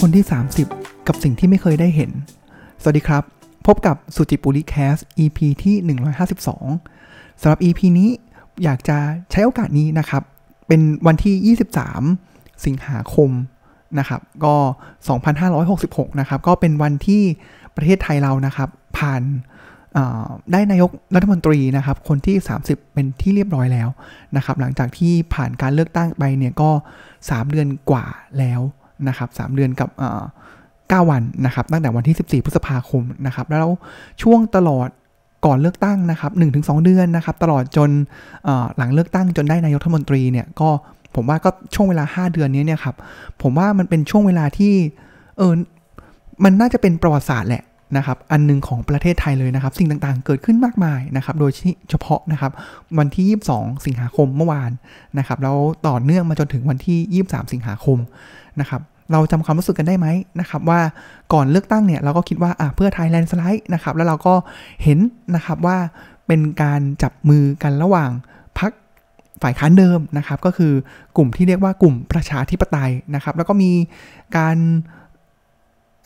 คนที่ 30 กับสิ่งที่ไม่เคยได้เห็น สวัสดีครับ พบกับสุจิปุริแคส EP ที่ 152สำหรับ EP นี้อยากจะใช้โอกาสนี้นะครับ เป็นวันที่ 23 สิงหาคมนะครับ ก็ 2566 นะครับ ก็เป็นวันที่ประเทศไทยเรานะครับ ผ่านได้นายกรัฐมนตรีนะครับ คนที่ 30 เป็นที่เรียบร้อยแล้วนะครับ หลังจากที่ผ่านการเลือกตั้งไปเนี่ยก็ 3 เดือนกว่าแล้ว นะครับ3เดือนกับ9วันนะครับตั้งแต่วันที่ 14 พฤษภาคมนะครับแล้วช่วงตลอดก่อนเลือกตั้งนะครับ1-2 เดือนนะครับตลอดจนหลังเลือกตั้งจนได้นายกรัฐมนตรีเนี่ยก็ผมว่าก็ช่วงเวลา 5 เดือนนี้เนี่ยครับผมว่ามันเป็นช่วงเวลาที่เออมันน่าจะเป็นประวัติศาสตร์แหละนะครับอันหนึ่งของประเทศไทยเลยนะครับ สิ่งต่างๆเกิดขึ้นมากมายนะครับโดยเฉพาะนะครับวันที่ 22 สิงหาคมเมื่อวานนะครับแล้วต่อเนื่องมาจนถึงวันที่ 23 สิงหาคมนะครับ เราจำความรู้สึกกันได้ไหมนะครับว่าก่อนเลือกตั้งเนี่ยเราก็คิดว่าอะเพื่อไทยแลนด์สไลด์นะครับแล้วเราก็เห็นนะครับว่าเป็นการจับมือกันระหว่างพักฝ่ายค้านเดิมนะครับก็คือกลุ่มที่เรียกว่ากลุ่มประชาธิปไตยนะครับ แล้วก็มีการ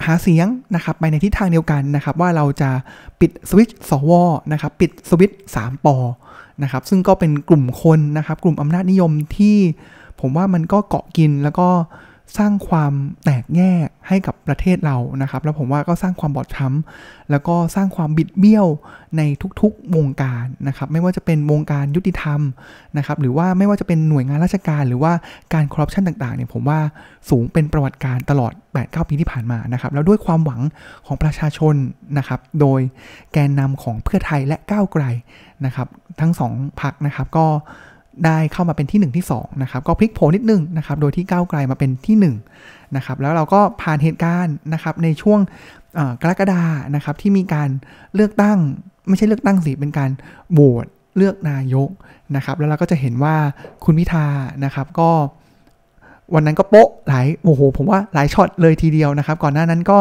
หาเสียงนะครับไปในทิศทางเดียวกันนะครับ ว่าเราจะปิดสวิตช์สวนะครับปิดสวิตช์3ปอนะครับซึ่งก็เป็นกลุ่มคนนะครับ กลุ่มอำนาจนิยมที่ผมว่ามันก็เกาะกินแล้วก็ สร้างความแตกแยกให้กับประเทศเรานะครับ แล้วผมว่าก็สร้างความบอบช้ำแล้วก็สร้างความบิดเบี้ยวในทุกๆวงการนะครับ ไม่ว่าจะเป็นวงการยุติธรรมนะครับ หรือว่าไม่ว่าจะเป็นหน่วยงานราชการหรือว่าการคอร์รัปชันต่างๆเนี่ยผมว่าสูงเป็นประวัติการตลอด 8-9 ปีที่ผ่านมานะครับ แล้วด้วยความหวังของประชาชนนะครับ โดยแกนนำของเพื่อไทยและก้าวไกลนะครับ ทั้งสองพักนะครับก็ ได้เข้ามาเป็นที่ 1 ที่2นะครับก็พลิกโผนิดนึงนะครับโดยที่ก้าวไกลมาเป็นที่1นะครับแล้วเราก็ผ่านเหตุการณ์นะครับในช่วงกรกฎานะครับที่มีการเลือกตั้งไม่ใช่เลือกตั้งสิเป็นการโหวตเลือกนายกนะครับแล้วเราก็จะเห็นว่าคุณพิธานะครับก็วันนั้นก็โป๊ะหลายโอ้โหผมว่าหลายช็อตเลยทีเดียวนะครับ ก่อนหน้านั้นก็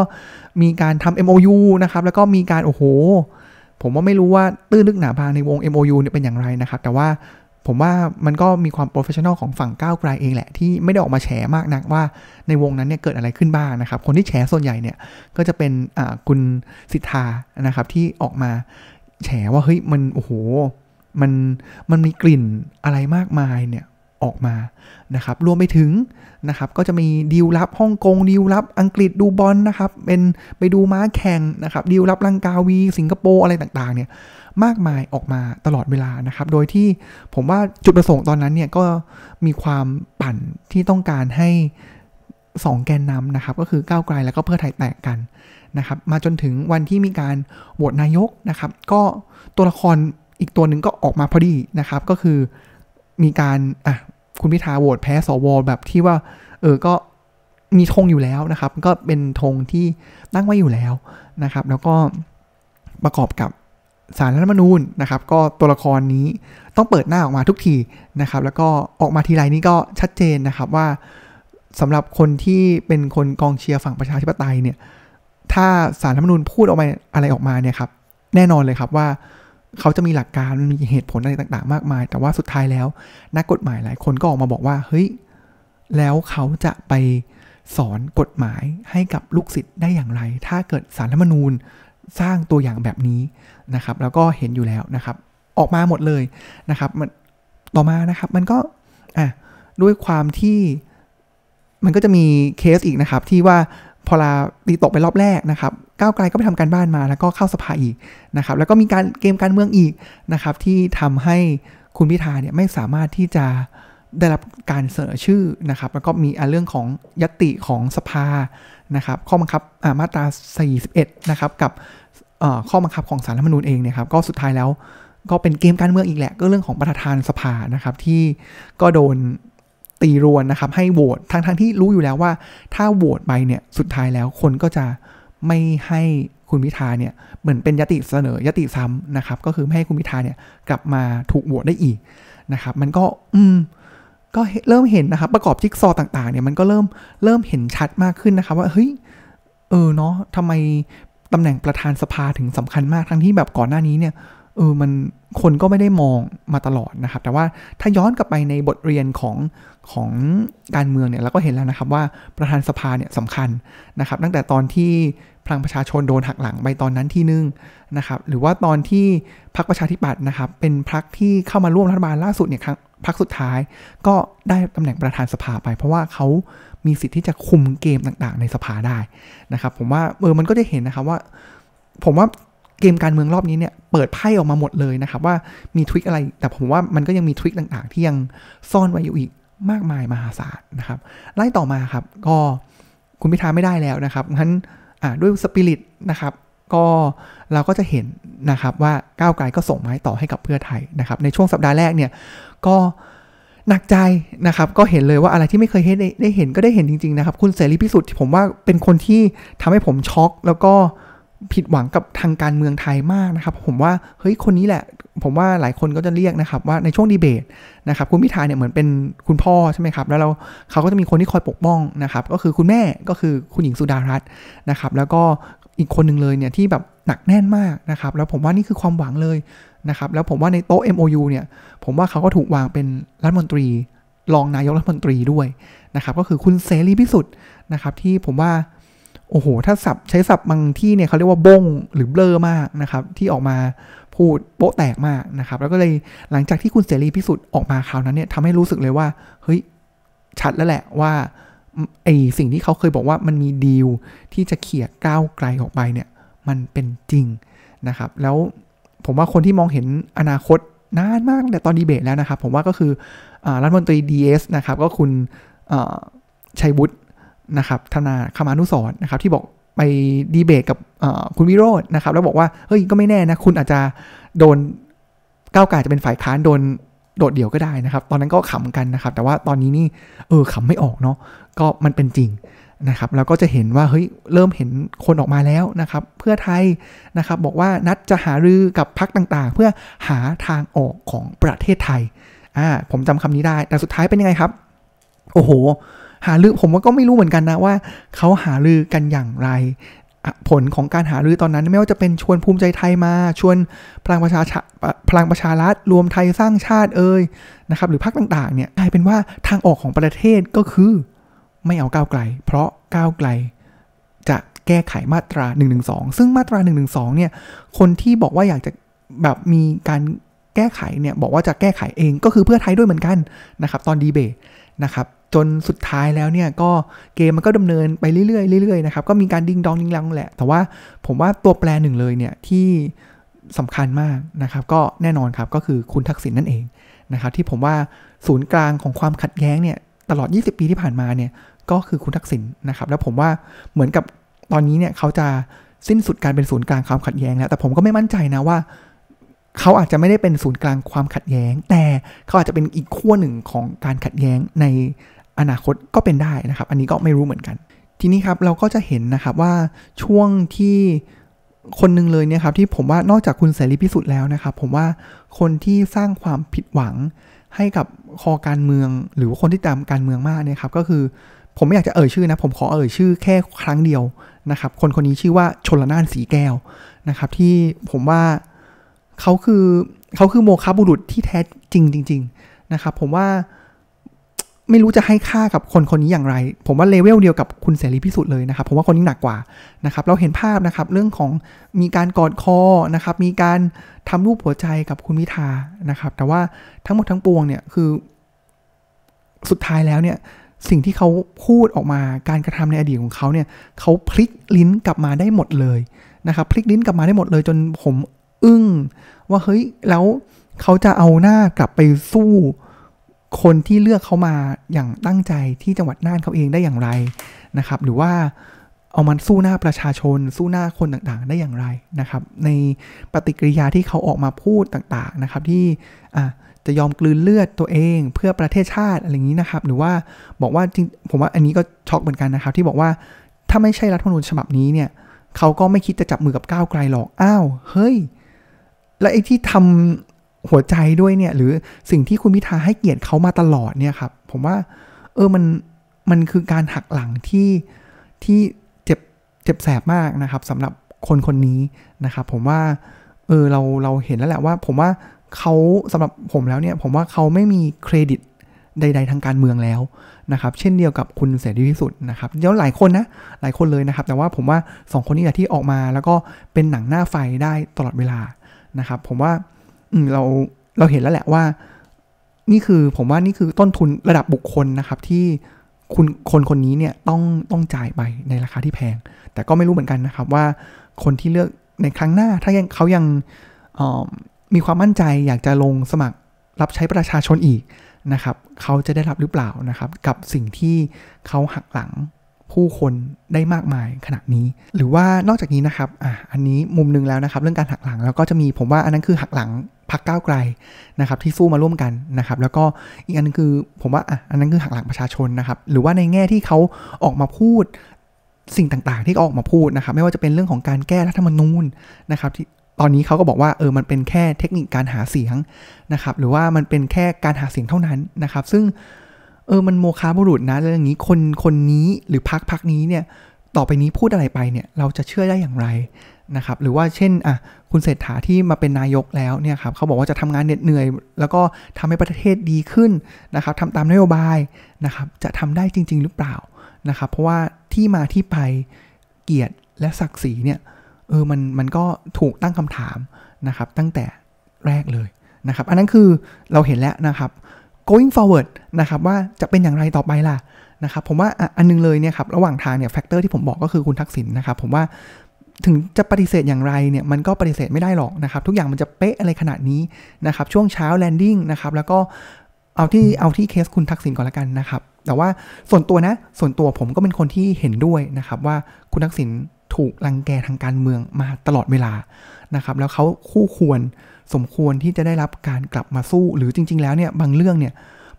มีการทำ MOU นะครับแล้วก็มีการโอ้โห ผมว่าไม่รู้ว่าตื้นลึกหนาบางในวง MOU เนี่ยเป็นอย่างไรนะครับ แต่ว่า ผมว่ามันก็มีความ professional ของฝั่งก้าวไกลเองแหละ ที่ไม่ได้ออกมาแฉมากนักว่าในวงนั้นเนี่ยเกิดอะไรขึ้นบ้างนะครับ คนที่แฉส่วนใหญ่เนี่ยก็จะเป็นคุณศิธานะครับที่ออกมาแฉว่าเฮ้ยมันโอ้โหมันมันมีกลิ่นอะไรมากมายเนี่ย ออกมานะครับรวมไปถึงนะครับก็จะมีดีลลับฮ่องกงดีลลับอังกฤษดูบอลนะครับเป็นไปดูม้าแข่งนะครับดีลลับลังกาวี สิงคโปร์อะไรต่างๆเนี่ยมากมายออกมาตลอดเวลานะครับ โดยที่ผมว่าจุดประสงค์ตอนนั้นเนี่ยก็มีความปั่นที่ต้องการให้2แกนนำนะครับก็คือก้าวไกลแล้วก็เพื่อไทยแตกกันนะครับมาจนถึงวันที่มีการโหวตนายกนะครับ ก็ตัวละครอีกตัวหนึ่งก็ออกมาพอดีนะครับ ก็คือ มีการอะคุณพิธาโหวตแพ้สวแบบที่ว่า เออก็มีธงอยู่แล้วนะครับ ก็เป็นธงที่ตั้งไว้อยู่แล้วนะครับ แล้วก็ประกอบกับสารรัฐมนูญนะครับ ก็ตัวละครนี้ต้องเปิดหน้าออกมาทุกทีนะครับ แล้วก็ออกมาทีไรนี้ก็ชัดเจนนะครับว่าสำหรับคนที่เป็นคนกองเชียร์ฝั่งประชาธิปไตยเนี่ย ถ้าสารรัฐมนูญพูดออกมาอะไรออกมาเนี่ยครับ แน่นอนเลยครับว่า เขาจะมีหลักการมีเหตุผลอะไรต่าง ๆ มากมาย แต่ว่าสุดท้ายแล้ว นักกฎหมายหลายคนก็ออกมาบอกว่า เฮ้ย แล้วเขาจะไปสอนกฎหมายให้กับลูกศิษย์ได้อย่างไร ถ้าเกิดสารรัฐมนูญสร้างตัวอย่างแบบนี้นะครับ แล้วก็เห็นอยู่แล้วนะครับ ออกมาหมดเลยนะครับมันต่อมานะครับมันก็อะด้วยความที่มันก็จะมีเคสอีกนะครับที่ว่า พอลาตีตกไปรอบแรกนะครับก้าวไกลก็ไปทำการบ้านมาแล้วก็เข้าสภาอีกนะครับแล้วก็มีการเกมการเมืองอีกนะครับที่ทำให้คุณพิธาเนี่ยไม่สามารถที่จะได้รับการเสนอชื่อนะครับแล้วก็มีเรื่องของยติของสภานะครับข้อบังคับมาตรา 41 นะครับกับข้อบังคับของสารรัฐมนูญเองเนี่ยครับก็สุดท้ายแล้วก็เป็นเกมการเมืองอีกแหละ ก็เรื่องของประธานสภานะครับที่ก็โดน ตีรวนนะครับให้โหวตทั้งทั้งที่รู้อยู่แล้วว่า ถ้าโหวตไปเนี่ยสุดท้ายแล้วคนก็จะไม่ให้คุณพิธาเนี่ยเหมือนเป็นยติเสนอยติซ้ำนะครับ ก็คือไม่ให้คุณพิธาเนี่ยกลับมาถูกโหวตได้อีกนะครับ มันก็อืมก็เริ่มเห็นนะครับ ประกอบจิ๊กซอต่างๆเนี่ยมันก็เริ่มเริ่มเห็นชัดมากขึ้นนะครับ ว่าเฮ้ยเออเนาะทำไมตำแหน่งประธานสภาถึงสำคัญมากทั้งที่แบบก่อนหน้านี้เนี่ย เออมันคนก็ไม่ได้มองมาตลอดนะครับ แต่ว่าถ้าย้อนกลับไปในบทเรียนของของการเมืองเนี่ยเราก็เห็นแล้วนะครับว่าประธานสภาเนี่ยสำคัญนะครับ ตั้งแต่ตอนที่พลังประชาชนโดนหักหลังไปตอนนั้นที่นึงนะครับหรือว่าตอนที่พรรคประชาธิปัตย์นะครับ เป็นพรรคที่เข้ามาร่วมรัฐบาลล่าสุดเนี่ยครั้งพรรคสุดท้ายก็ได้ตำแหน่งประธานสภาไป เพราะว่าเขามีสิทธิ์ที่จะคุมเกมต่างๆ ในสภาได้นะครับ ผมว่าเออมันก็จะเห็นนะครับว่า ผมว่า เกมการเมืองรอบนี้เนี่ยเปิดไพ่ออกมาหมดเลยนะครับ ว่ามีทริคอะไร แต่ผมว่ามันก็ยังมีทริคต่างๆ ที่ยังซ่อนไว้อยู่อีกมากมายมหาศาลนะครับไล่ต่อมาครับ ก็คุณพิธาไม่ได้แล้วนะครับงั้นด้วยสปิริตนะครับ ก็เราก็จะเห็นนะครับว่าก้าวไกลก็ส่งไม้ต่อให้กับเพื่อไทยนะครับ ในช่วงสัปดาห์แรกเนี่ยก็หนักใจนะครับ ก็เห็นเลยว่าอะไรที่ไม่เคยให้ได้เห็นก็ได้เห็นจริง ๆ นะครับ คุณเสรีพิสุทธิ์ผมว่าเป็นคนที่ทำให้ผมช็อก แล้วก็ ผิดหวังกับทางการเมืองไทยมากนะครับ ผมว่าเฮ้ยคนนี้แหละ ผมว่าหลายคนก็จะเรียกนะครับว่าในช่วงดีเบตนะครับคุณพิธาเนี่ยเหมือนเป็นคุณพ่อใช่ไหมครับ แล้วเราเขาก็จะมีคนที่คอยปกป้องนะครับ ก็คือคุณแม่ก็คือคุณหญิงสุดารัตน์นะครับ แล้วก็อีกคนหนึ่งเลยเนี่ยที่แบบหนักแน่นมากนะครับ แล้วผมว่านี่คือความหวังเลยนะครับ แล้วผมว่าในโต๊ะ MOU เนี่ย ผมว่าเขาก็ถูกวางเป็นรัฐมนตรี รองนายกรัฐมนตรีด้วยนะครับ ก็คือคุณเสรีพิสุทธิ์นะครับที่ผมว่า โอ้โห ถ้าสับใช้สับบางที่เนี่ยเขาเรียกว่าบงหรือเบลอมากนะครับ ที่ออกมาพูดโป๊ะแตกมากนะครับ แล้วก็เลยหลังจากที่คุณเสรีพิสุทธิ์ออกมาคราวนั้นเนี่ยทำให้รู้สึกเลยว่า เฮ้ย ชัดแล้วแหละว่าไอสิ่งที่เขาเคยบอกว่ามันมีดีลที่จะเขี่ยก้าวไกลออกไปเนี่ย มันเป็นจริงนะครับ แล้วผมว่าคนที่มองเห็นอนาคตนานมากแต่ตอนดีเบตแล้วนะครับ ผมว่าก็คืออรัฐมนตรี DS นะครับ ก็คุณชัยวุฒิ นะครับธนาคมานุสรนะครับ ที่บอกไปดีเบตกับคุณวิโรจน์นะครับ แล้วบอกว่าเฮ้ยก็ไม่แน่นะ คุณอาจจะโดนก้าวไกลจะเป็นฝ่ายค้านโดนโดดเดี่ยวก็ได้นะครับ ตอนนั้นก็ขำกันนะครับ แต่ว่าตอนนี้นี่เออขำไม่ออกเนาะก็มันเป็นจริงนะครับแล้วก็จะเห็นว่าเฮ้ยเริ่มเห็นคนออกมาแล้วนะครับ เพื่อไทยนะครับบอกว่านัดจะหารือกับพักต่างๆ เพื่อหาทางออกของประเทศไทยอ่าผมจำคำนี้ได้ แต่สุดท้ายเป็นยังไงครับ โอ้โห หารือผมว่าก็ไม่รู้เหมือนกันนะว่าเขาหารือกันอย่างไร ผลของการหารือตอนนั้น ไม่ว่าจะเป็นชวนภูมิใจไทยมา ชวนพลังประชาชาพลังประชารัฐรวมไทยสร้างชาติเอ่ยนะครับ หรือพรรคต่างๆเนี่ยกลายเป็นว่าทางออกของประเทศก็คือไม่เอาก้าวไกล เพราะก้าวไกลจะแก้ไขมาตรา1นึซึ่งมาตรา1นึเนี่ยคนที่บอกว่าอยากจะแบบมีการแก้ไขเนี่ยบอกว่าจะแก้ไขเองก็คือเพื่อไทยด้วยเหมือนกันนะครับตอนดีเบตนะครับ จนสุดท้ายแล้วเนี่ยก็เกมมันก็ดำเนินไปเรื่อยๆเรื่อยๆนะครับก็มีการดิ้งดองดิ้งลังแหละ แต่ว่าผมว่าตัวแปรหนึ่งเลยเนี่ยที่สำคัญมากนะครับ ก็แน่นอนครับก็คือคุณทักษิณนั่นเองนะครับที่ผมว่าศูนย์กลางของความขัดแย้งเนี่ยตลอด 20 ปีที่ผ่านมาเนี่ยก็คือคุณทักษิณนะครับ แล้วผมว่าเหมือนกับตอนนี้เนี่ยเขาจะสิ้นสุดการเป็นศูนย์กลางความขัดแย้งแล้ว แต่ผมก็ไม่มั่นใจนะว่าเขาอาจจะไม่ได้เป็นศูนย์กลางความขัดแย้ง แต่เขาอาจจะเป็นอีกขั้วหนึ่งของการขัดแย้งใน อนาคตก็เป็นได้นะครับ อันนี้ก็ไม่รู้เหมือนกัน ทีนี้ครับเราก็จะเห็นนะครับว่าช่วงที่คนหนึ่งเลยเนี่ยครับที่ผมว่านอกจากคุณเสรีพิสุทธิ์แล้วนะครับ ผมว่าคนที่สร้างความผิดหวังให้กับคอการเมือง หรือว่าคนที่ตามการเมืองมากเนี่ยครับก็คือผมไม่อยากจะเอ่ยชื่อนะ ผมขอเอ่ยชื่อแค่ครั้งเดียวนะครับ คนคนนี้ชื่อว่าชนละนานสีแก้วนะครับ ที่ผมว่าเขาคือเขาคือโมคาบุรุษที่แท้จริงจริง ๆ นะครับ ผมว่า ไม่รู้จะให้ค่ากับคนคนนี้อย่างไร ผมว่าเลเวลเดียวกับคุณเสรีพิสุทธิ์เลยนะครับ ผมว่าคนนี้หนักกว่านะครับ เราเห็นภาพนะครับเรื่องของมีการกอดคอนะครับ มีการทำรูปหัวใจกับคุณมิทานะครับ แต่ว่าทั้งหมดทั้งปวงเนี่ยคือ สุดท้ายแล้วเนี่ยสิ่งที่เขาพูดออกมาการกระทำในอดีตของเขาเนี่ยเขาพลิกลิ้นกลับมาได้หมดเลยนะครับ พลิกลิ้นกลับมาได้หมดเลย จนผมอึ้งว่าเฮ้ยแล้วเขาจะเอาหน้ากลับไปสู้ คนที่เลือกเขามาอย่างตั้งใจที่จังหวัดน่านเขาเองได้อย่างไรนะครับ หรือว่าเอามันสู้หน้าประชาชน สู้หน้าคนต่างๆ ได้อย่างไรนะครับ ในปฏิกิริยาที่เขาออกมาพูดต่างๆนะครับ ที่จะยอมกลืนเลือดตัวเองเพื่อประเทศชาติอะไรอย่างนี้นะครับ หรือว่าบอกว่าจริงผมว่าอันนี้ก็ช็อกเหมือนกันนะครับ ที่บอกว่าถ้าไม่ใช่รัฐธรรมนูญฉบับนี้เนี่ยเขาก็ไม่คิดจะจับมือกับก้าวไกลหรอกอ้าวเฮ้ย และไอ้ที่ทำ หัวใจด้วยเนี่ย หรือสิ่งที่คุณพิธาให้เกียรติเขามาตลอดเนี่ยครับ ผมว่า เออมันมันคือการหักหลังที่ที่เจ็บเจ็บแสบมากนะครับสำหรับคนคนนี้นะครับ ผมว่า เออเราเราเห็นแล้วแหละว่า ผมว่าเขาสำหรับผมแล้วเนี่ย ผมว่าเขาไม่มีเครดิตใด ๆ ทางการเมืองแล้วนะครับ เช่นเดียวกับคุณเสรีพิสุทธิ์นะครับเดี๋ยวหลายคนนะ หลายคนเลยนะครับ แต่ว่าผมว่า 2 คนนี้แหละที่ออกมาแล้วก็เป็นหนังหน้าไฟได้ตลอดเวลานะครับ ผมว่า เราเราเห็นแล้วแหละว่า นี่คือผมว่านี่คือต้นทุนระดับบุคคลนะครับที่คุณคนคนนี้เนี่ยต้องต้องจ่ายไปในราคาที่แพง แต่ก็ไม่รู้เหมือนกันนะครับว่าคนที่เลือกในครั้งหน้าถ้ายังเขายังมีความมั่นใจอยากจะลงสมัครรับใช้ประชาชนอีกนะครับ เขาจะได้รับหรือเปล่านะครับ กับสิ่งที่เขาหักหลังผู้คนได้มากมายขนาดนี้ หรือว่านอกจากนี้นะครับอะอันนี้มุมนึงแล้วนะครับ เรื่องการหักหลังแล้วก็จะมีผมว่าอันนั้นคือหักหลัง พักก้าวไกลนะครับที่สู้มาร่วมกันนะครับ แล้วก็อีกอันนึงคือผมว่าอะอันนั้นคือหักหลังประชาชนนะครับ หรือว่าในแง่ที่เขาออกมาพูดสิ่งต่างๆ ที่เขาออกมาพูดนะครับ ไม่ว่าจะเป็นเรื่องของการแก้รัฐธรรมนูญนะครับที่ตอนนี้เขาก็บอกว่าเออมันเป็นแค่เทคนิคการหาเสียงนะครับ หรือว่ามันเป็นแค่การหาเสียงเท่านั้นนะครับ ซึ่งเออมันโมคาบุรุษนะเรื่องนี้คนคนนี้หรือพักพักนี้เนี่ย ต่อไปนี้พูดอะไรไปเนี่ยเราจะเชื่อได้อย่างไรนะครับหรือว่าเช่นอะคุณเศรษฐาที่มาเป็นนายกแล้วเนี่ยครับเขาบอกว่าจะทำงานเหน็ดเหนื่อย แล้วก็ทำให้ประเทศดีขึ้นนะครับทำตามนโยบายนะครับจะทำได้จริง ๆ หรือเปล่านะครับเพราะว่าที่มาที่ไปเกียรติและศักดิ์ศรีเนี่ยเออมันมันก็ถูกตั้งคำถามนะครับตั้งแต่แรกเลยนะครับอันนั้นคือเราเห็นแล้วนะครับ going forward นะครับว่าจะเป็นอย่างไรต่อไปล่ะ นะครับผมว่าอันนึงเลยเนี่ยครับระหว่างทางเนี่ย factor ที่ผมบอกก็คือคุณทักษิณนะครับผมว่าถึงจะปฏิเสธอย่างไรเนี่ยมันก็ปฏิเสธไม่ได้หรอกนะครับ ทุกอย่างมันจะเป๊ะอะไรขนาดนี้นะครับ ช่วงเช้า landing นะครับแล้วก็เอาที่เอาที่เคสคุณทักษิณก่อนละกันนะครับ แต่ว่าส่วนตัวนะ ส่วนตัวผมก็เป็นคนที่เห็นด้วยนะครับว่าคุณทักษิณถูกลังแกทางการเมืองมาตลอดเวลานะครับ แล้วเขาคู่ควรสมควรที่จะได้รับการกลับมาสู้ หรือจริง ๆ แล้วเนี่ยบางเรื่องเนี่ย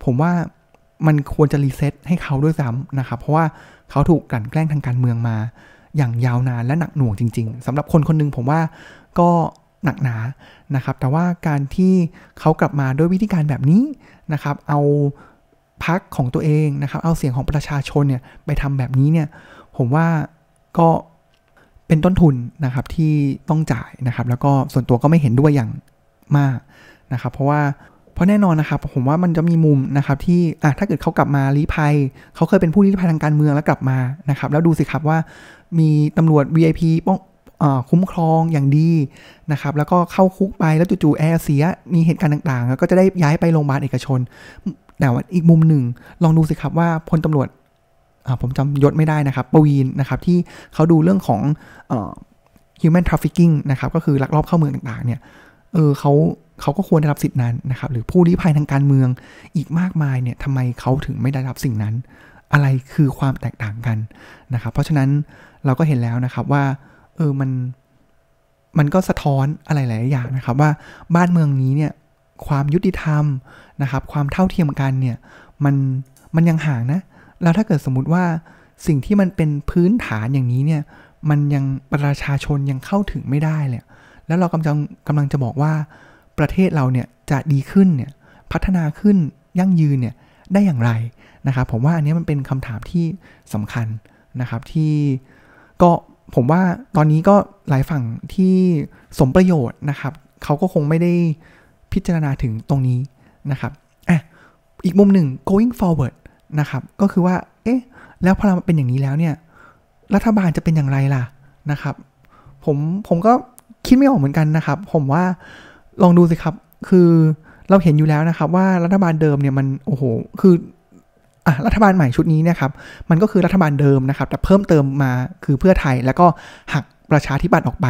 ผมว่า มันควรจะรีเซ็ตให้เขาด้วยซ้ำนะครับ เพราะว่าเขาถูกกลั่นแกล้งทางการเมืองมา อย่างยาวนานและหนักหน่วงจริง ๆสำหรับคนคนนึงผมว่าก็หนักหนานะครับ แต่ว่าการที่เขากลับมาด้วยวิธีการแบบนี้นะครับ เอาพักของตัวเองนะครับ เอาเสียงของประชาชนเนี่ยไปทำแบบนี้เนี่ย ผมว่าก็เป็นต้นทุนนะครับที่ต้องจ่ายนะครับ แล้วก็ส่วนตัวก็ไม่เห็นด้วยอย่างมากนะครับ เพราะว่า ราะแน่นอนนะครับผมว่ามันจะมีมุมนะครับที่อะถ้าเกิดเขากลับมาลี้ภัย เขาเคยเป็นผู้ลี้ภัยทางการเมืองแล้วกลับมานะครับแล้วดูสิครับว่ามีตำรวจ VIP ป้องคุ้มครองอย่างดีนะครับแล้วก็เข้าคุกไปแล้วจู่ๆแอร์เสียมีเหตุการณ์ต่างๆ แล้วก็จะได้ย้ายไปโรงพยาบาลเอกชน แต่ว่าอีกมุมหนึ่ง ลองดูสิครับว่าพลตำรวจผมจำยศไม่ได้นะครับปวีนนะครับที่เขาดูเรื่องของ human trafficking นะครับก็คือลักลอบเข้าเมืองต่างๆเนี่ยเออเขา เขาก็ควรได้รับสิทธินั้นนะครับ หรือผู้ลี้ภัยทางการเมืองอีกมากมายเนี่ยทำไมเขาถึงไม่ได้รับสิ่งนั้น อะไรคือความแตกต่างกันนะครับ เพราะฉะนั้นเราก็เห็นแล้วนะครับว่าเออมันมันก็สะท้อนอะไรหลายอย่างนะครับ ว่าบ้านเมืองนี้เนี่ยความยุติธรรมนะครับ ความเท่าเทียมกันเนี่ยมันมันยังห่างนะแล้วถ้าเกิดสมมุติว่าสิ่งที่มันเป็นพื้นฐานอย่างนี้เนี่ยมันยังประชาชนยังเข้าถึงไม่ได้เลยแล้วเรากำลังกำลังจะบอกว่า ประเทศเราเนี่ยจะดีขึ้นเนี่ยพัฒนาขึ้นยั่งยืนเนี่ยได้อย่างไรนะครับผมว่าอันนี้มันเป็นคำถามที่สำคัญนะครับที่ก็ผมว่าตอนนี้ก็หลายฝั่งที่สมประโยชน์นะครับเขาก็คงไม่ได้พิจารณาถึงตรงนี้นะครับอะอีกมุมหนึ่ง going forward นะครับก็คือว่าเอ๊ะแล้วพอเราเป็นอย่างนี้แล้วเนี่ยรัฐบาลจะเป็นอย่างไรล่ะนะครับผมผมก็คิดไม่ออกเหมือนกันนะครับ ผมว่า ลองดูสิครับ คือเราเห็นอยู่แล้วนะครับว่ารัฐบาลเดิมเนี่ยมันโอ้โห คืออะรัฐบาลใหม่ชุดนี้เนี่ยครับ มันก็คือรัฐบาลเดิมนะครับ แต่เพิ่มเติมมาคือเพื่อไทยแล้วก็หักประชาธิปัตย์ออกไป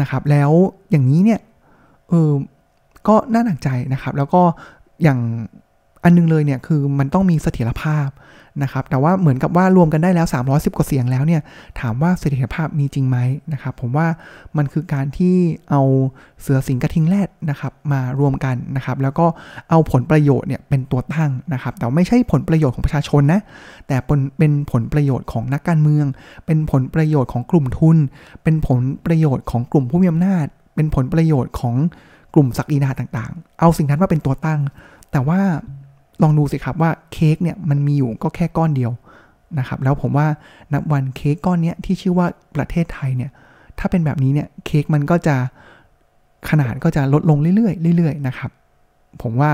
นะครับ แล้วอย่างนี้เนี่ยเออก็น่าหนักใจนะครับ แล้วก็อย่าง อันนึงเลยเนี่ยคือมันต้องมีเสถียรภาพนะครับแต่ว่าเหมือนกับว่ารวมกันได้แล้ว 310 กว่าเสียงแล้วเนี่ยถามว่าเสถียรภาพมีจริงไหมนะครับผมว่ามันคือการที่เอาเสือสิงกระทิงแรดนะครับมารวมกันนะครับแล้วก็เอาผลประโยชน์เนี่ยเป็นตัวตั้งนะครับแต่ไม่ใช่ผลประโยชน์ของประชาชนนะแต่เป็นผลประโยชน์ของนักการเมือง เป็นผลประโยชน์ของกลุ่มทุน เป็นผลประโยชน์ของกลุ่มผู้มีอำนาจ เป็นผลประโยชน์ของกลุ่มศักดินาต่างๆ เอาสิ่งนั้นมาเป็นตัวตั้ง แต่ว่า ลองดูสิครับว่าเค้กเนี่ยมันมีอยู่ก็แค่ก้อนเดียวนะครับแล้วผมว่านับวันเค้กก้อนนี้ที่ชื่อว่าประเทศไทยเนี่ยถ้าเป็นแบบนี้เนี่ยเค้กมันก็จะขนาดก็จะลดลงเรื่อยๆเรื่อยๆนะครับ ผมว่า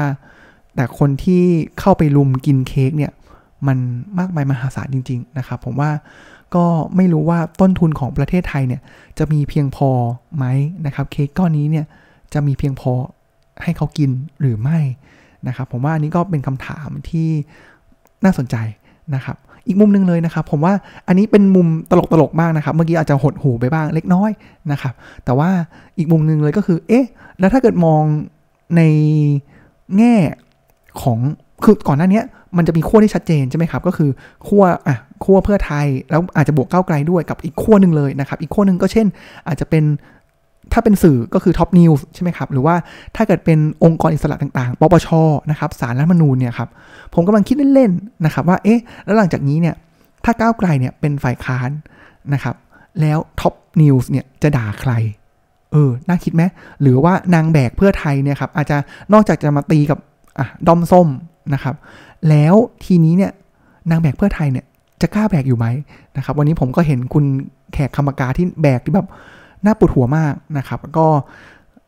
แต่คนที่เข้าไปลุมกินเค้กเนี่ยมันมากมายมหาศาลจริง ๆ นะครับ ผมว่าก็ไม่รู้ว่าต้นทุนของประเทศไทยเนี่ยจะมีเพียงพอไหมนะครับเค้กก้อนนี้เนี่ยจะมีเพียงพอให้เขากินหรือไม่ นะครับผมว่าอันนี้ก็เป็นคำถามที่น่าสนใจนะครับ อีกมุมหนึ่งเลยนะครับ ผมว่าอันนี้เป็นมุมตลกตลกมากนะครับ เมื่อกี้อาจจะหดหูไปบ้างเล็กน้อยนะครับ แต่ว่าอีกมุมหนึ่งเลยก็คือ เอ๊ะ แล้วถ้าเกิดมองในแง่ของคือก่อนหน้านี้มันจะมีขั้วที่ชัดเจนใช่ไหมครับ ก็คือขั้วอะขั้วเพื่อไทยแล้วอาจจะบวกก้าวไกลด้วยกับอีกขั้วหนึ่งเลยนะครับ อีกขั้วหนึ่งก็เช่น อาจจะเป็น ถ้าเป็นสื่อก็คือท็อปนิวส์ใช่ไหมครับ หรือว่าถ้าเกิดเป็นองค์กรอิสระต่างๆ ปปช นะครับศาลรัฐธรรมนูญเนี่ยครับ ผมกำลังคิดเล่นๆนะครับว่า เอ๊ะ แล้วหลังจากนี้เนี่ย ถ้าก้าวไกลเนี่ยเป็นฝ่ายค้านนะครับ แล้วท็อปนิวส์เนี่ยจะด่าใคร เออ น่าคิดไหม หรือว่านางแบกเพื่อไทยเนี่ยครับ อาจจะนอกจากจะมาตีกับอะด้อมส้มนะครับ แล้วทีนี้เนี่ยนางแบกเพื่อไทยเนี่ยจะกล้าแบกอยู่ไหมนะครับ วันนี้ผมก็เห็นคุณแขกคำ ผกาที่แบกที่แบบ น่าปวดหัวมากนะครับก็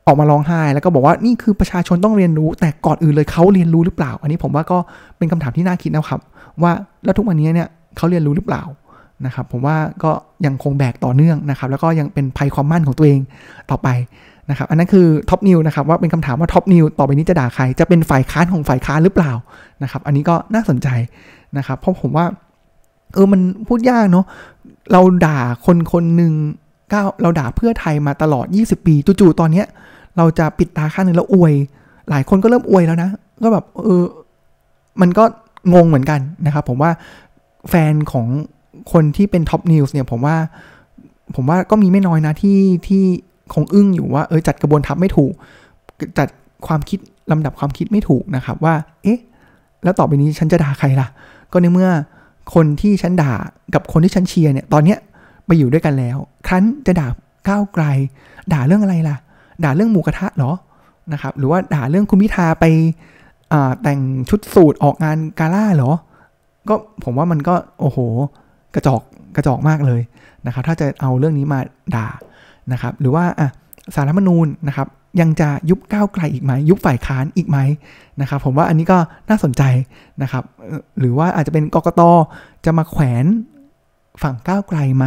ออกมาร้องไห้ แล้วก็บอกว่านี่คือประชาชนต้องเรียนรู้ แต่ก่อนอื่นเลยเขาเรียนรู้หรือเปล่า อันนี้ผมว่าก็เป็นคำถามที่น่าคิดนะครับ ว่าแล้วทุกวันนี้เนี่ยเขาเรียนรู้หรือเปล่านะครับผมว่าก็ยังคงแบกต่อเนื่องนะครับ แล้วก็ยังเป็นภัยความมั่นของตัวเองต่อไปนะครับ อันนั้นคือท็อปนิวส์นะครับว่าเป็นคำถามว่าท็อปนิวส์ต่อไปนี้จะด่าใคร จะเป็นฝ่ายค้านของฝ่ายค้านหรือเปล่านะครับ อันนี้ก็น่าสนใจนะครับ เพราะผมว่า เออมันพูดยากเนาะเราด่าคนคนหนึ่ง ก้าเราด่าเพื่อไทยมาตลอด 20 ปีจู่ๆตอนเนี้ย เราจะปิดตาข้างหนึ่งแล้วอวย หลายคนก็เริ่มอวยแล้วนะ ก็แบบเออมันก็งงเหมือนกันนะครับ ผมว่าแฟนของคนที่เป็นท็อปนิวส์เนี่ยผมว่า ผมว่าก็มีไม่น้อยนะที่ที่คงอึ้งอยู่ว่าเออจัดกระบวนทัพไม่ถูก จัดความคิดลำดับความคิดไม่ถูกนะครับ ว่า เอ๊ะ แล้วต่อไปนี้ฉันจะด่าใครล่ะ ก็ในเมื่อคนที่ฉันด่ากับคนที่ฉันเชียร์เนี่ย ตอนเนี้ย ไปอยู่ด้วยกันแล้ว ครั้นจะด่าก้าวไกล ด่าเรื่องอะไรล่ะ ด่าเรื่องหมูกระทะเหรอนะครับ หรือว่าด่าเรื่องคุณพิธาไปแต่งชุดสูตรออกงานกาล่าเหรอ ก็ผมว่ามันก็โอ้โห กระจอกกระจอกมากเลยนะครับ ถ้าจะเอาเรื่องนี้มาด่านะครับ หรือว่าอะสารรัฐมนูญนะครับ ยังจะยุบก้าวไกลอีกไหม ยุบฝ่ายค้านอีกไหมนะครับ ผมว่าอันนี้ก็น่าสนใจนะครับ หรือว่าอาจจะเป็นกกตจะมาแขวน ฝั่งก้าวไกลไหม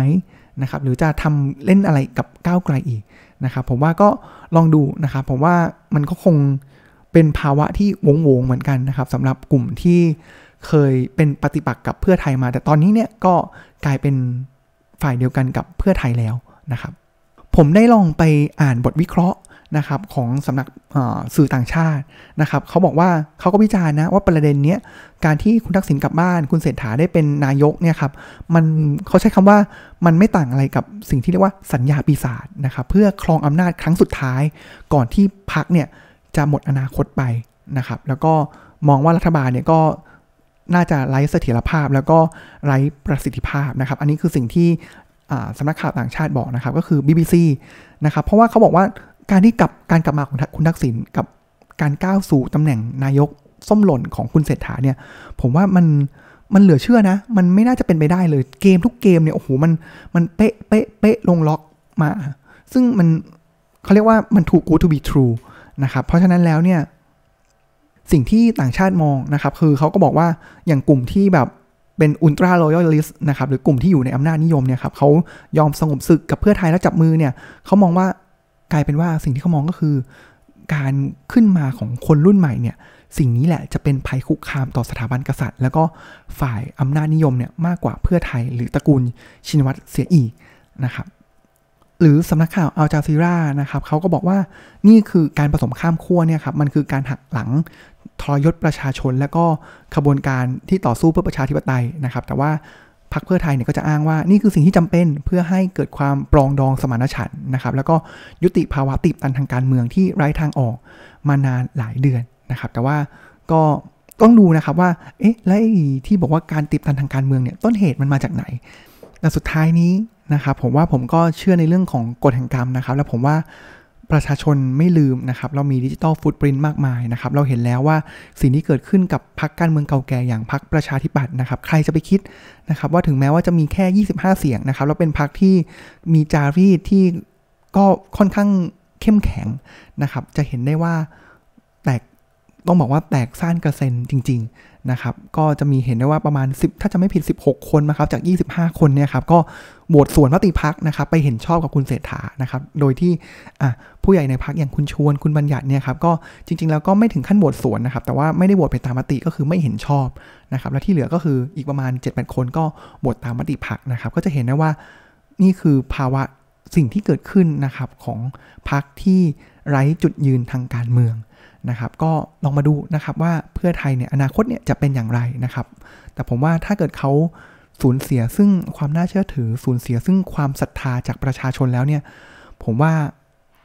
นะครับหรือจะทำเล่นอะไรกับก้าวไกลอีกนะครับผมว่าก็ลองดูนะครับผมว่ามันก็คงเป็นภาวะที่วงวงเหมือนกันนะครับสำหรับกลุ่มที่เคยเป็นปฏิปักษ์กับเพื่อไทยมา แต่ตอนนี้เนี่ยก็กลายเป็นฝ่ายเดียวกันกับเพื่อไทยแล้วนะครับผมได้ลองไปอ่านบทวิเคราะห์ นะครับของสำนักสื่อต่างชาตินะครับเขาบอกว่าเขาก็วิจารณ์นะว่าประเด็นนี้การที่คุณทักษิณกลับบ้าน คุณเศรษฐาได้เป็นนายกเนี่ยครับมันเขาใช้คำว่ามันไม่ต่างอะไรกับสิ่งที่เรียกว่าสัญญาปีศาจนะครับเพื่อครองอำนาจครั้งสุดท้าย ก่อนที่พักเนี่ยจะหมดอนาคตไปนะครับแล้วก็มองว่ารัฐบาลเนี่ยก็น่าจะไร้เสถียรภาพ แล้วก็ไร้ประสิทธิภาพนะครับ อันนี้คือสิ่งที่สำนักข่าวต่างชาติบอกนะครับ ก็คือ BBC นะครับ เพราะว่าเขาบอกว่า การที่กลับการกลับมาของคุณทักษิณกับการก้าวสู่ตำแหน่งนายกส้มหล่นของคุณเศรษฐาเนี่ย ผมว่ามันมันเหลือเชื่อนะ มันไม่น่าจะเป็นไปได้เลย เกมทุกเกมเนี่ยโอ้โหมันมันเป๊ะเป๊ะเป๊ะลงล็อกมา ซึ่งมันเขาเรียกว่ามันถูก go to be true นะครับเพราะฉะนั้นแล้วเนี่ย สิ่งที่ต่างชาติมองนะครับ คือเขาก็บอกว่าอย่างกลุ่มที่แบบเป็นอุลตร้าโรยัลลิสนะครับหรือกลุ่มที่อยู่ในอำนาจนิยมเนี่ยครับเขายอมสงบศึกกับเพื่อไทยแล้วจับมือเนี่ยเขามองว่า กลายเป็นว่าสิ่งที่เขามองก็คือ การขึ้นมาของคนรุ่นใหม่เนี่ยสิ่งนี้แหละจะเป็นภัยคุกคามต่อสถาบันกษัตริย์ แล้วก็ฝ่ายอำนาจนิยมเนี่ยมากกว่าเพื่อไทยหรือตระกูลชินวัตรเสียอีกนะครับหรือสำนักข่าวอัลจาซีรานะครับเขาก็บอกว่านี่คือการผสมข้ามขั้วเนี่ยครับมันคือการหักหลังทรยศประชาชน และก็ขบวนการที่ต่อสู้เพื่อประชาธิปไตยนะครับ แต่ว่า พรรคเพื่อไทยเนี่ยก็จะอ้างว่านี่คือสิ่งที่จำเป็นเพื่อให้เกิดความปรองดองสมานฉันท์นะครับแล้วก็ยุติภาวะติดตันทางการเมืองที่ไร้ทางออกมานานหลายเดือนนะครับ แต่ว่าก็ต้องดูนะครับว่าเอ๊ะและที่บอกว่าการติดตันทางการเมืองเนี่ยต้นเหตุมันมาจากไหนแต่สุดท้ายนี้นะครับผมว่าผมก็เชื่อในเรื่องของกฎแห่งกรรมนะครับ แล้วผมว่า ประชาชนไม่ลืมนะครับ เรามีดิจิตอลฟุตปรินต์มากมายนะครับ เราเห็นแล้วว่าสิ่งที่เกิดขึ้นกับพรรคการเมืองเก่าแก่อย่างพรรคประชาธิปัตย์นะครับ ใครจะไปคิดนะครับว่าถึงแม้ว่าจะมีแค่ 25 เสียงนะครับ แล้วเป็นพรรคที่มีจารีตที่ก็ค่อนข้างเข้มแข็งนะครับ จะเห็นได้ว่า ต้องบอกว่าแตกซ่านกระเซ็นจริง ๆ นะครับ ก็จะมีเห็นได้ว่าประมาณ 10 ถ้าจะไม่ผิด 16 คนนะครับ จาก 25 คนเนี่ยครับก็โหวตส่วนมติพักนะครับ ไปเห็นชอบกับคุณเศรษฐานะครับ โดยที่ผู้ใหญ่ในพักอย่างคุณชวนคุณบัญญัติเนี่ยครับก็จริง ๆ แล้วก็ไม่ถึงขั้นโหวตส่วนนะครับ แต่ว่าไม่ได้โหวตไปตามมติก็คือไม่เห็นชอบนะครับ และที่เหลือก็คืออีกประมาณ 7-8 คนก็โหวตตามมติพักนะครับ ก็จะเห็นได้ว่านี่คือภาวะสิ่งที่เกิดขึ้นนะครับของพักที่ไร้จุดยืนทางการเมือง นะครับก็ลองมาดูนะครับว่าเพื่อไทยเนี่ยอนาคตเนี่ยจะเป็นอย่างไรนะครับ แต่ผมว่าถ้าเกิดเขาสูญเสียซึ่งความน่าเชื่อถือสูญเสียซึ่งความศรัทธาจากประชาชนแล้วเนี่ย ผมว่า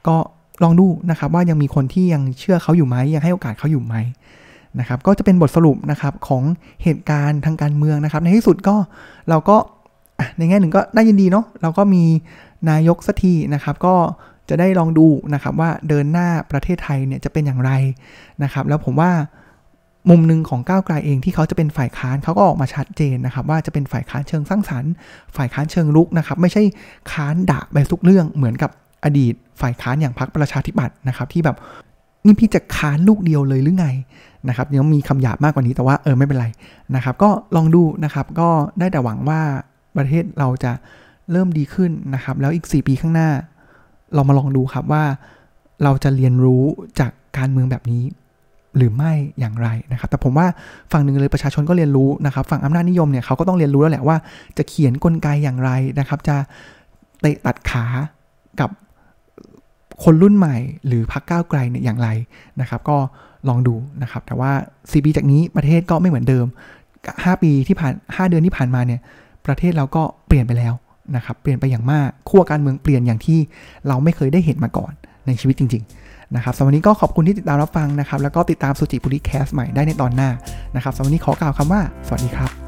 ก็ลองดูนะครับว่ายังมีคนที่ยังเชื่อเขาอยู่ไหมยังให้โอกาสเขาอยู่ไหมนะครับก็จะเป็นบทสรุปนะครับของเหตุการณ์ทางการเมืองนะครับ ในที่สุดก็เราก็ในแง่หนึ่งก็น่ายินดีเนาะเราก็มีนายกสักทีนะครับ ก็ จะได้ลองดูนะครับว่าเดินหน้าประเทศไทยเนี่ยจะเป็นอย่างไรนะครับ แล้วผมว่ามุมหนึ่งของก้าวไกลเองที่เขาจะเป็นฝ่ายค้านเขาก็ออกมาชัดเจนนะครับ ว่าจะเป็นฝ่ายค้านเชิงสร้างสรรค์ ฝ่ายค้านเชิงลุกนะครับ ไม่ใช่ค้านด่าไปทุกเรื่องเหมือนกับอดีต ฝ่ายค้านอย่างพรรคประชาธิปัตย์นะครับ ที่แบบนี่พี่จะค้านลูกเดียวเลยหรือไงนะครับยังมีคำหยาบมากกว่านี้แต่ว่าเออไม่เป็นไรนะครับ ก็ลองดูนะครับก็ได้แต่หวังว่าประเทศเราจะเริ่มดีขึ้นนะครับ แล้วอีก 4 ปีข้างหน้า เรามาลองดูครับว่า เราจะเรียนรู้จากการเมืองแบบนี้ หรือไม่อย่างไรนะครับ แต่ผมว่าฝั่งหนึ่งเลยประชาชนก็เรียนรู้นะครับ ฝั่งอำนาจนิยมเนี่ยเขาก็ต้องเรียนรู้แล้วแหละว่า จะเขียนกลไกอย่างไรนะครับ จะเตะตัดขากับคนรุ่นใหม่หรือพรรคก้าวไกลเนี่ยอย่างไรนะครับ ก็ลองดูนะครับ แต่ว่า 4 ปีจากนี้ประเทศก็ไม่เหมือนเดิม 5 ปีที่ผ่าน 5 เดือนที่ผ่านมาเนี่ย ประเทศเราก็เปลี่ยนไปแล้ว นะครับเปลี่ยนไปอย่างมากขั้วการเมืองเปลี่ยนอย่างที่เราไม่เคยได้เห็นมาก่อนในชีวิตจริง ๆ นะครับสำหรับวันนี้ก็ขอบคุณที่ติดตามรับฟังนะครับ แล้วก็ติดตามสุจิบุรีแคสใหม่ได้ในตอนหน้านะครับสำหรับวันนี้ขอกล่าวคำว่า สวัสดีครับ